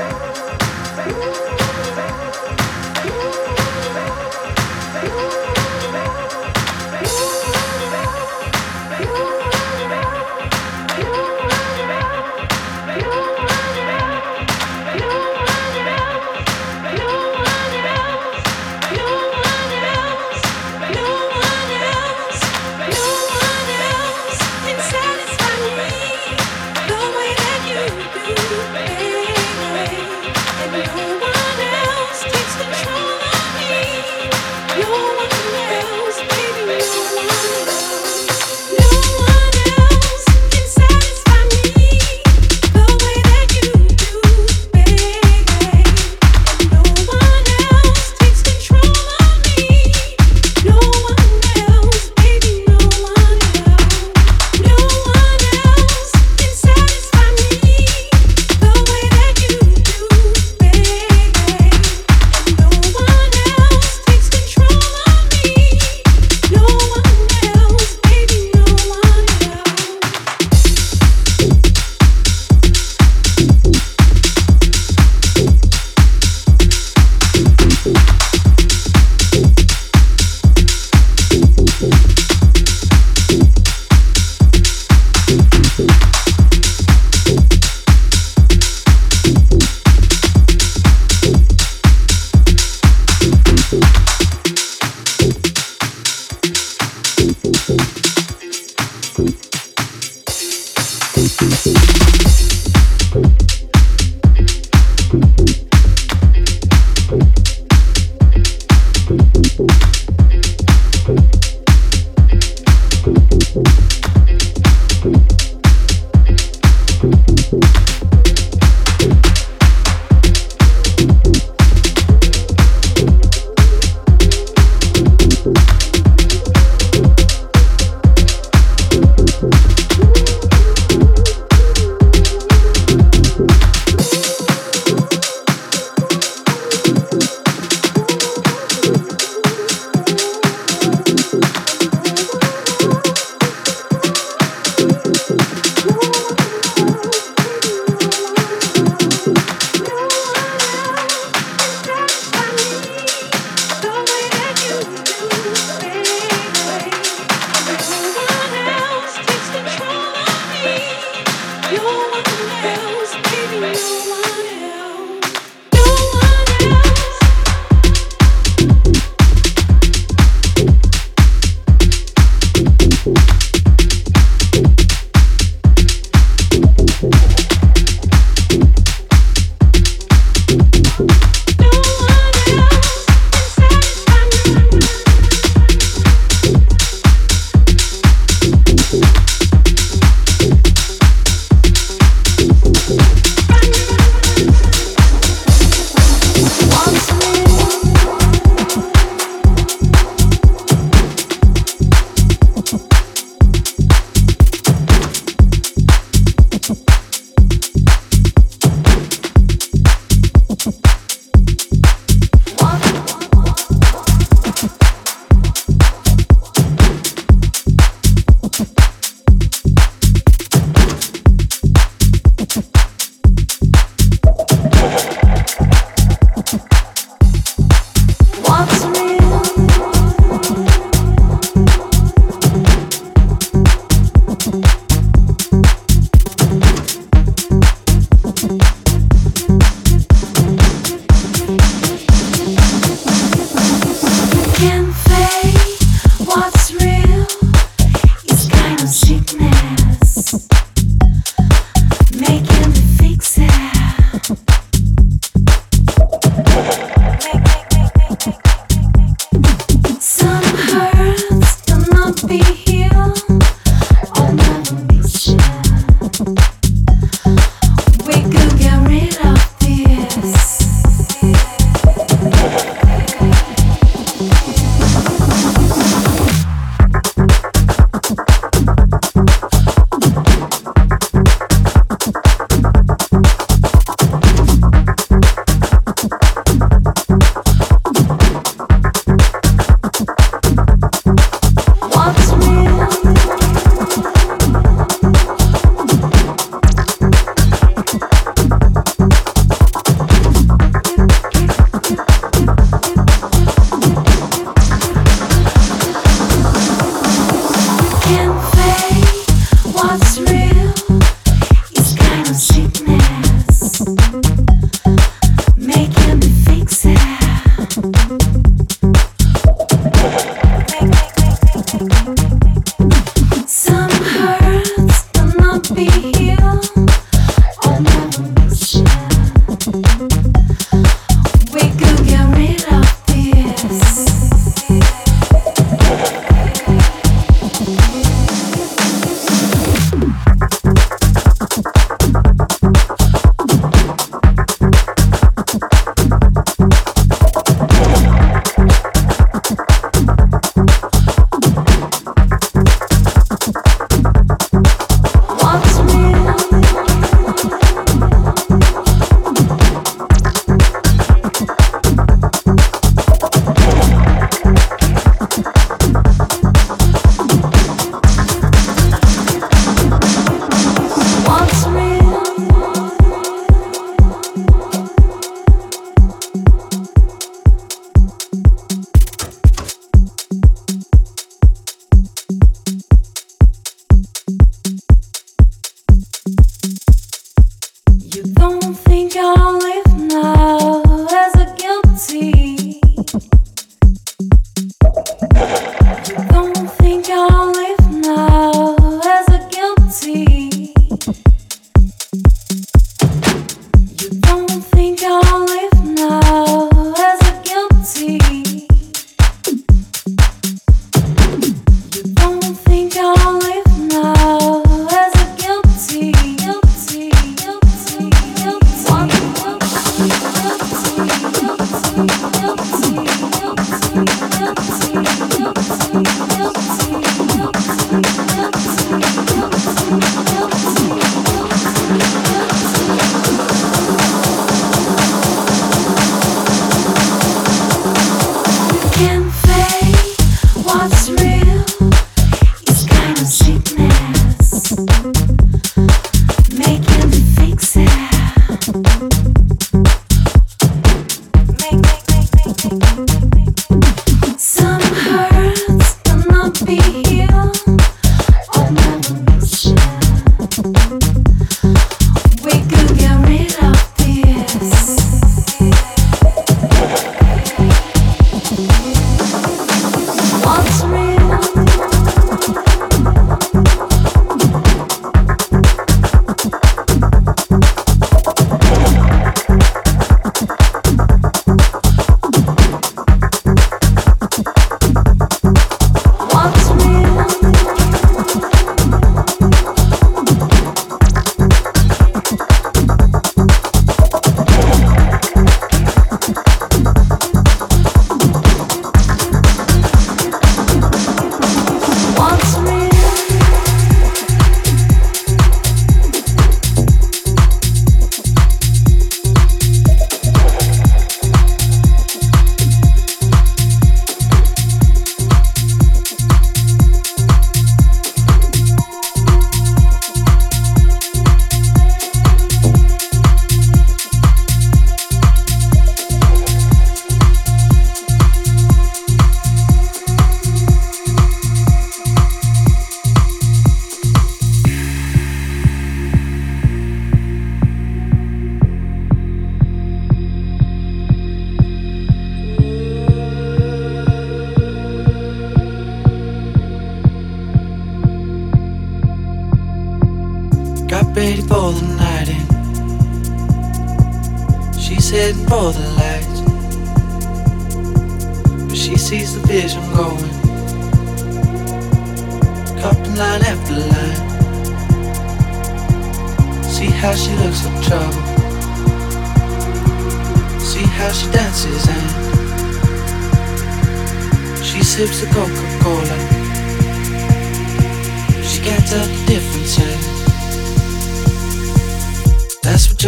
Ooh.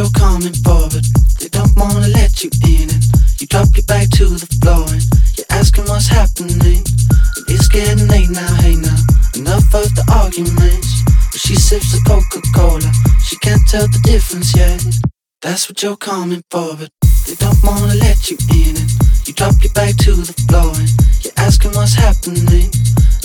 You're coming for, but they don't wanna let you in. And you drop your back to the floor and you're asking what's happening. And it's getting late now, hey now. Enough of the arguments. But she sips the Coca Cola, she can't tell the difference yet.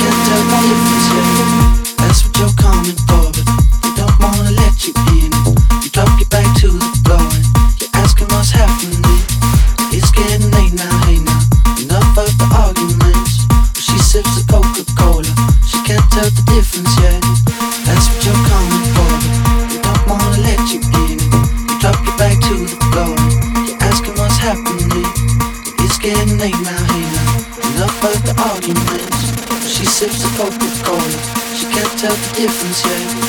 can't tell the difference yet. That's what you're coming for. They don't wanna let you in. You talk it back to the boy. You ask him what's happening. It's getting late now, hey now. Enough of the arguments. She sips the Coca-Cola She can't tell the difference yet. Sips the Coca Cola. She can't tell the difference yet.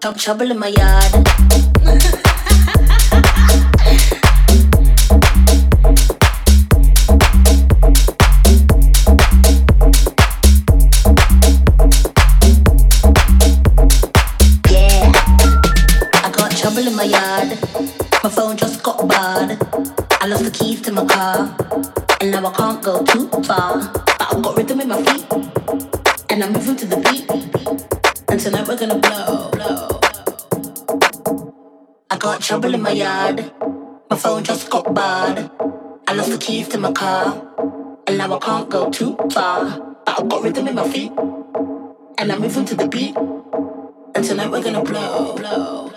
Talk trouble in my yard. trouble in my yard. My phone just got bad. I lost the keys to my car. And now I can't go too far. But I've got rhythm in my feet. And I'm moving to the beat. And tonight we're gonna blow, blow.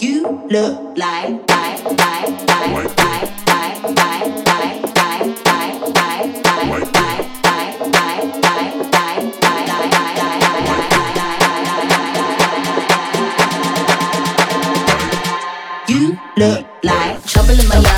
You look like, like, like, like, like, like, like, like. trouble in my life.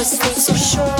Bye.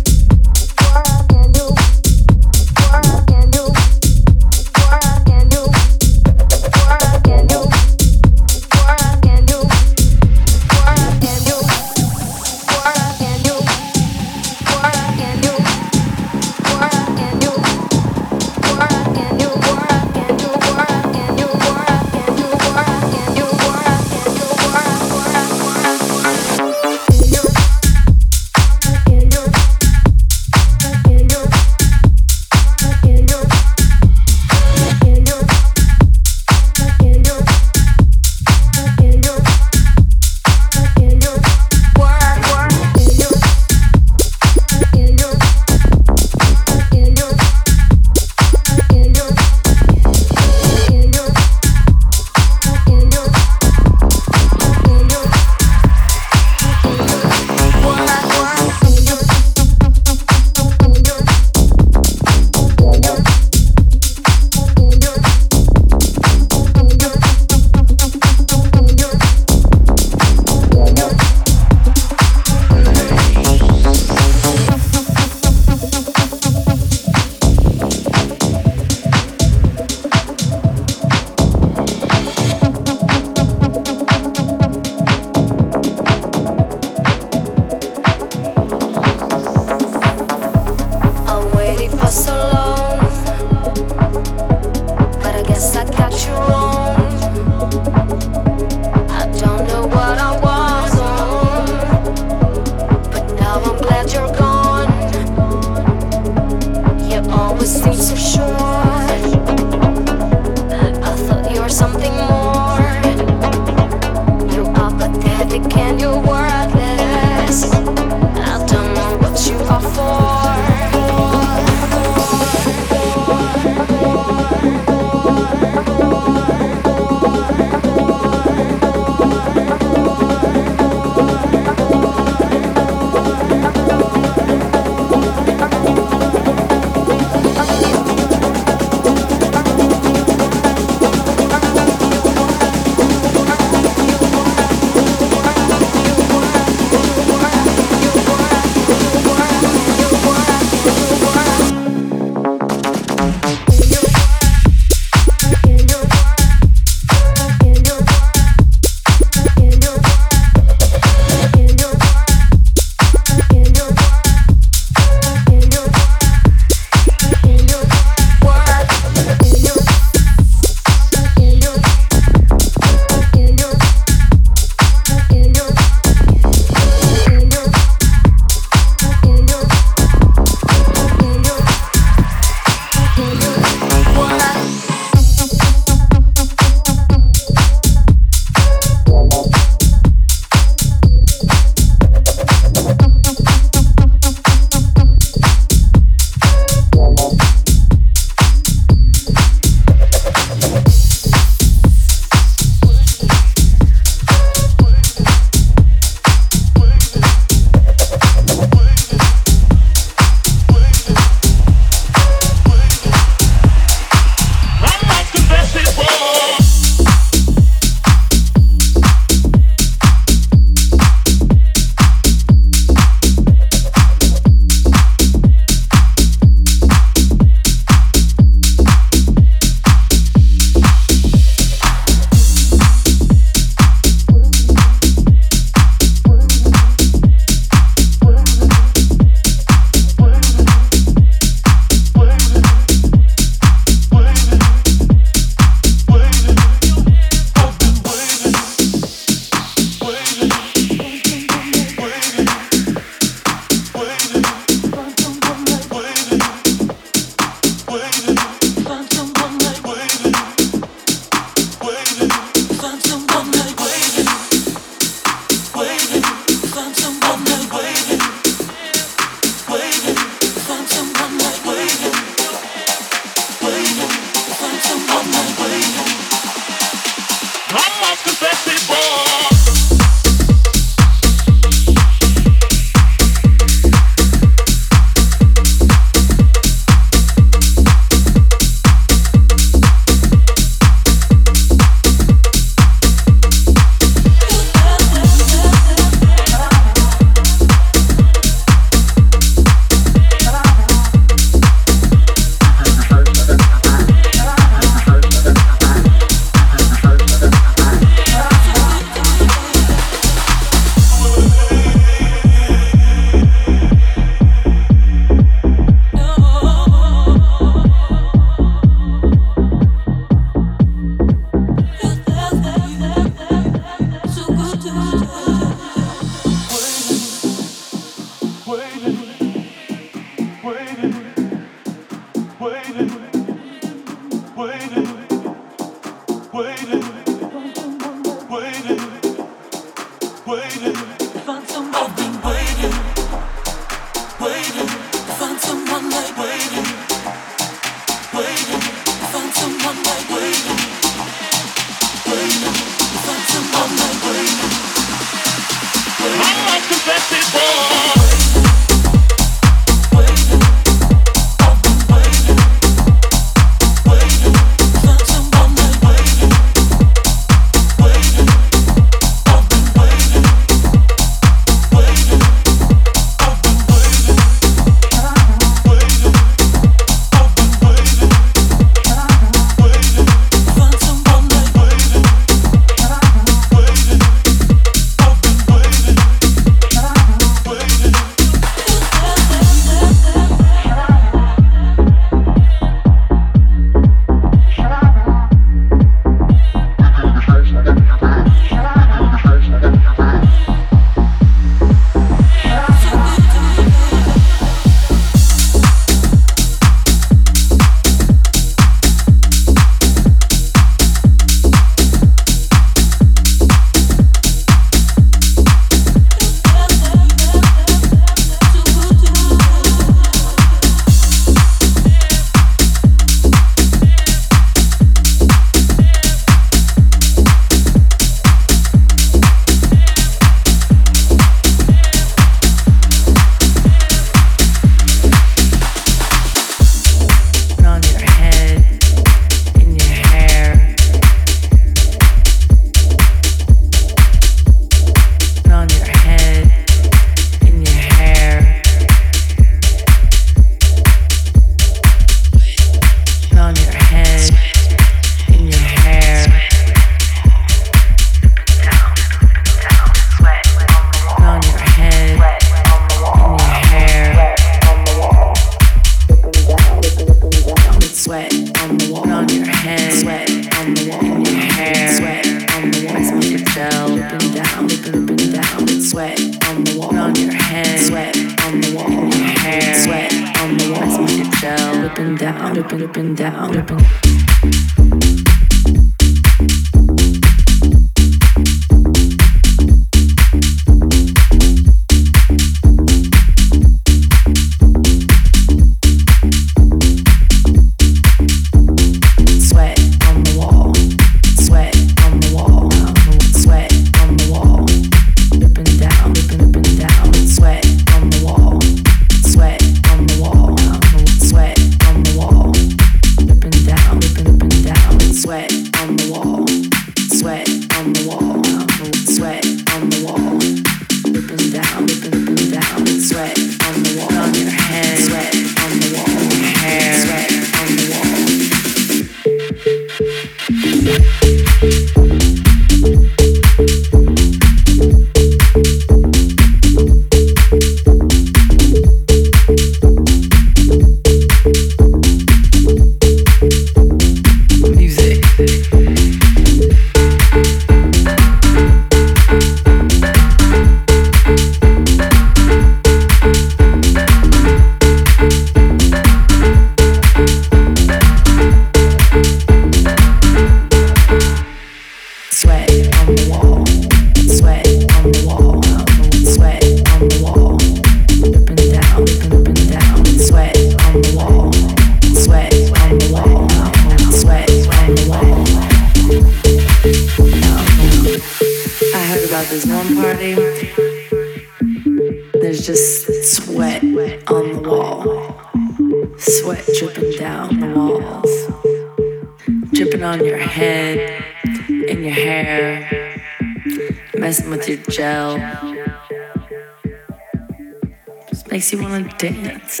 dance.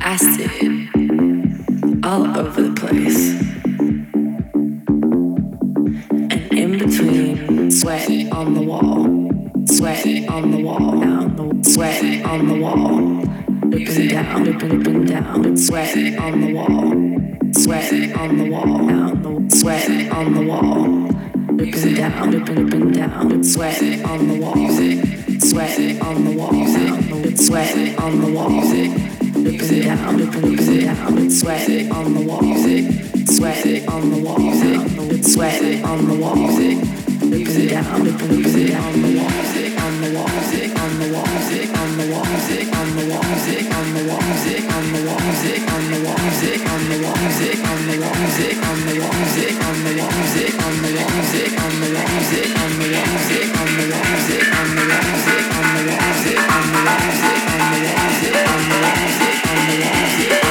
Acid all over the place. And in between, sweat on the wall, sweat on the wall, sweat on the wall. Up and down, up and up and down, sweat on the wall, sweat on the wall sweat on the wall. Dripping down, dripping, dripping down. Sweat on the wall. Sweat on the wall. Sweat on the wall. Dripping down, dripping, dripping down. Sweat on the wall. Sweat on the wall. Sweat on the wall. Dripping down, dripping, down the wall. Yeah.